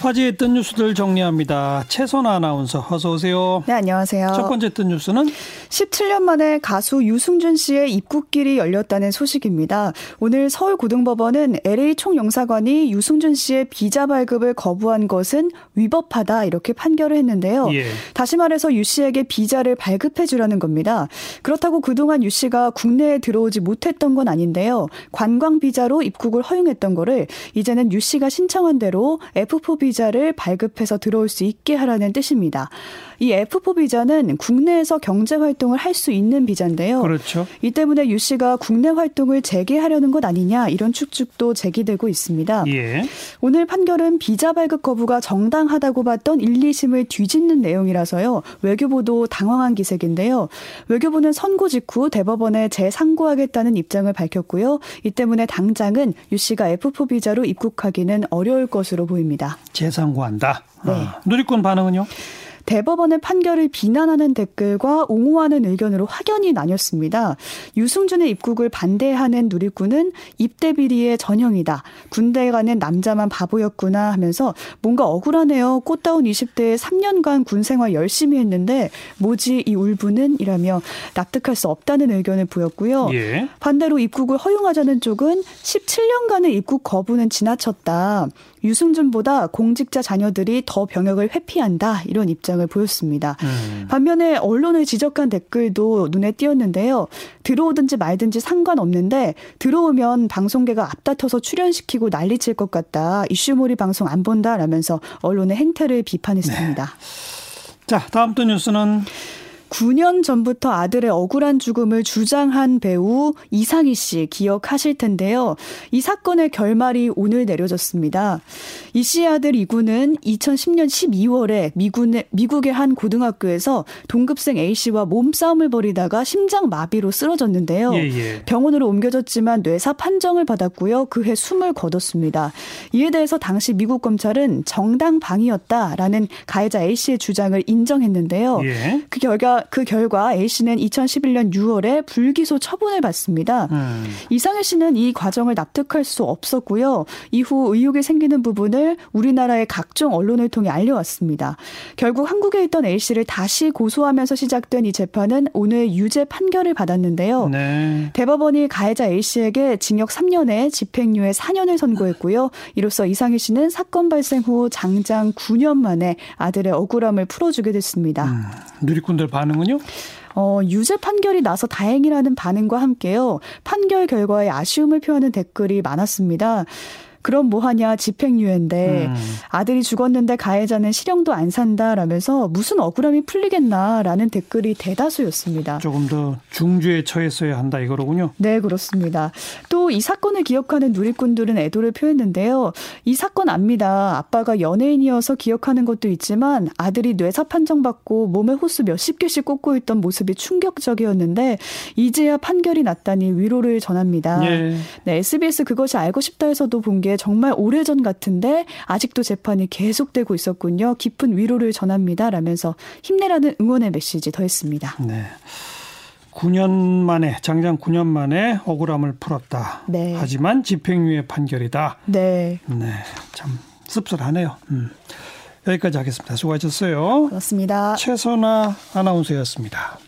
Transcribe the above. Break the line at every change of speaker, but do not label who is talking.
화제의 뜬 뉴스들 정리합니다. 최선아 아나운서 어서 오세요.
네, 안녕하세요.
첫 번째 뜬 뉴스는
17년 만에 가수 유승준 씨의 입국길이 열렸다는 소식입니다. 오늘 서울고등법원은 LA 총영사관이 유승준 씨의 비자 발급을 거부한 것은 위법하다 이렇게 판결을 했는데요. 예. 다시 말해서 유 씨에게 비자를 발급해 주라는 겁니다. 그렇다고 그동안 유 씨가 국내에 들어오지 못했던 건 아닌데요. 관광 비자로 입국을 허용했던 거를 이제는 유 씨가 신청한 대로 F4 비 자를 발급해서 들어올 수 있게 하라는 뜻입니다. 이 F4 비자는 국내에서 경제 활동을 할 수 있는 비자인데요.
그렇죠.
이 때문에 유 씨가 국내 활동을 재개하려는 것 아니냐 이런 축축도 제기되고 있습니다.
예.
오늘 판결은 비자 발급 거부가 정당하다고 봤던 1, 2심을 뒤집는 내용이라서요. 외교부도 당황한 기색인데요. 외교부는 선고 직후 대법원에 재상고하겠다는 입장을 밝혔고요. 이 때문에 당장은 유 씨가 F4 비자로 입국하기는 어려울 것으로 보입니다.
재상고한다. 네. 아, 누리꾼 반응은요?
대법원의 판결을 비난하는 댓글과 옹호하는 의견으로 확연히 나뉘었습니다. 유승준의 입국을 반대하는 누리꾼은 입대 비리의 전형이다. 군대에 가는 남자만 바보였구나 하면서 뭔가 억울하네요. 꽃다운 20대에 3년간 군 생활 열심히 했는데 뭐지 이 울분은 이라며 납득할 수 없다는 의견을 보였고요.
예.
반대로 입국을 허용하자는 쪽은 17년간의 입국 거부는 지나쳤다. 유승준보다 공직자 자녀들이 더 병역을 회피한다 이런 입장을 보였습니다. 음. 반면에 언론을 지적한 댓글도 눈에 띄었는데요. 들어오든지 말든지 상관없는데 들어오면 방송계가 앞다퉈서 출연시키고 난리칠 것 같다. 이슈몰이 방송 안 본다라면서 언론의 행태를 비판했습니다. 네.
자 다음 또 뉴스는
9년 전부터 아들의 억울한 죽음을 주장한 배우 이상희 씨 기억하실 텐데요. 이 사건의 결말이 오늘 내려졌습니다. 이 씨의 아들 이군은 2010년 12월에 미군의, 미국의 한 고등학교에서 동급생 A 씨와 몸싸움을 벌이다가 심장 마비로 쓰러졌는데요.
예, 예.
병원으로 옮겨졌지만 뇌사 판정을 받았고요. 그해 숨을 거뒀습니다. 이에 대해서 당시 미국 검찰은 정당방위였다라는 가해자 A 씨의 주장을 인정했는데요.
예.
그 결과 그 결과 A 씨는 2011년 6월에 불기소 처분을 받습니다.
음.
이상해 씨는 이 과정을 납득할 수 없었고요. 이후 의혹이 생기는 부분을 우리나라의 각종 언론을 통해 알려왔습니다. 결국 한국에 있던 A 씨를 다시 고소하면서 시작된 이 재판은 오늘 유죄 판결을 받았는데요.
네.
대법원이 가해자 A 씨에게 징역 3년에 집행유예 4년을 선고했고요. 이로써 이상희 씨는 사건 발생 후 장장 9년 만에 아들의 억울함을 풀어주게 됐습니다. 음,
누리꾼들 반 반응은요?
어, 유죄 판결이 나서 다행이라는 반응과 함께요. 판결 결과에 아쉬움을 표하는 댓글이 많았습니다. 그럼 뭐하냐 집행유예인데 음. 아들이 죽었는데 가해자는 실형도 안 산다라면서 무슨 억울함이 풀리겠나라는 댓글이 대다수였습니다.
조금 더 중주에 처했어야 한다 이거로군요.
네 그렇습니다. 또 이 사건을 기억하는 누리꾼들은 애도를 표했는데요. 이 사건 압니다. 아빠가 연예인이어서 기억하는 것도 있지만 아들이 뇌사 판정받고 몸에 호수 몇십 개씩 꽂고 있던 모습이 충격적이었는데 이제야 판결이 났다니 위로를 전합니다.
예.
네, SBS 그것이 알고 싶다에서도 본게 게 정말 오래전 같은데 아직도 재판이 계속되고 있었군요. 깊은 위로를 전합니다. 라면서 힘내라는 응원의 메시지 더했습니다.
네. 9년 만에 장장 9년 만에 억울함을 풀었다.
네.
하지만 집행유예 판결이다.
네.
네. 참 씁쓸하네요. 음. 여기까지 하겠습니다. 수고하셨어요.
고맙습니다.
최선아 아나운서였습니다.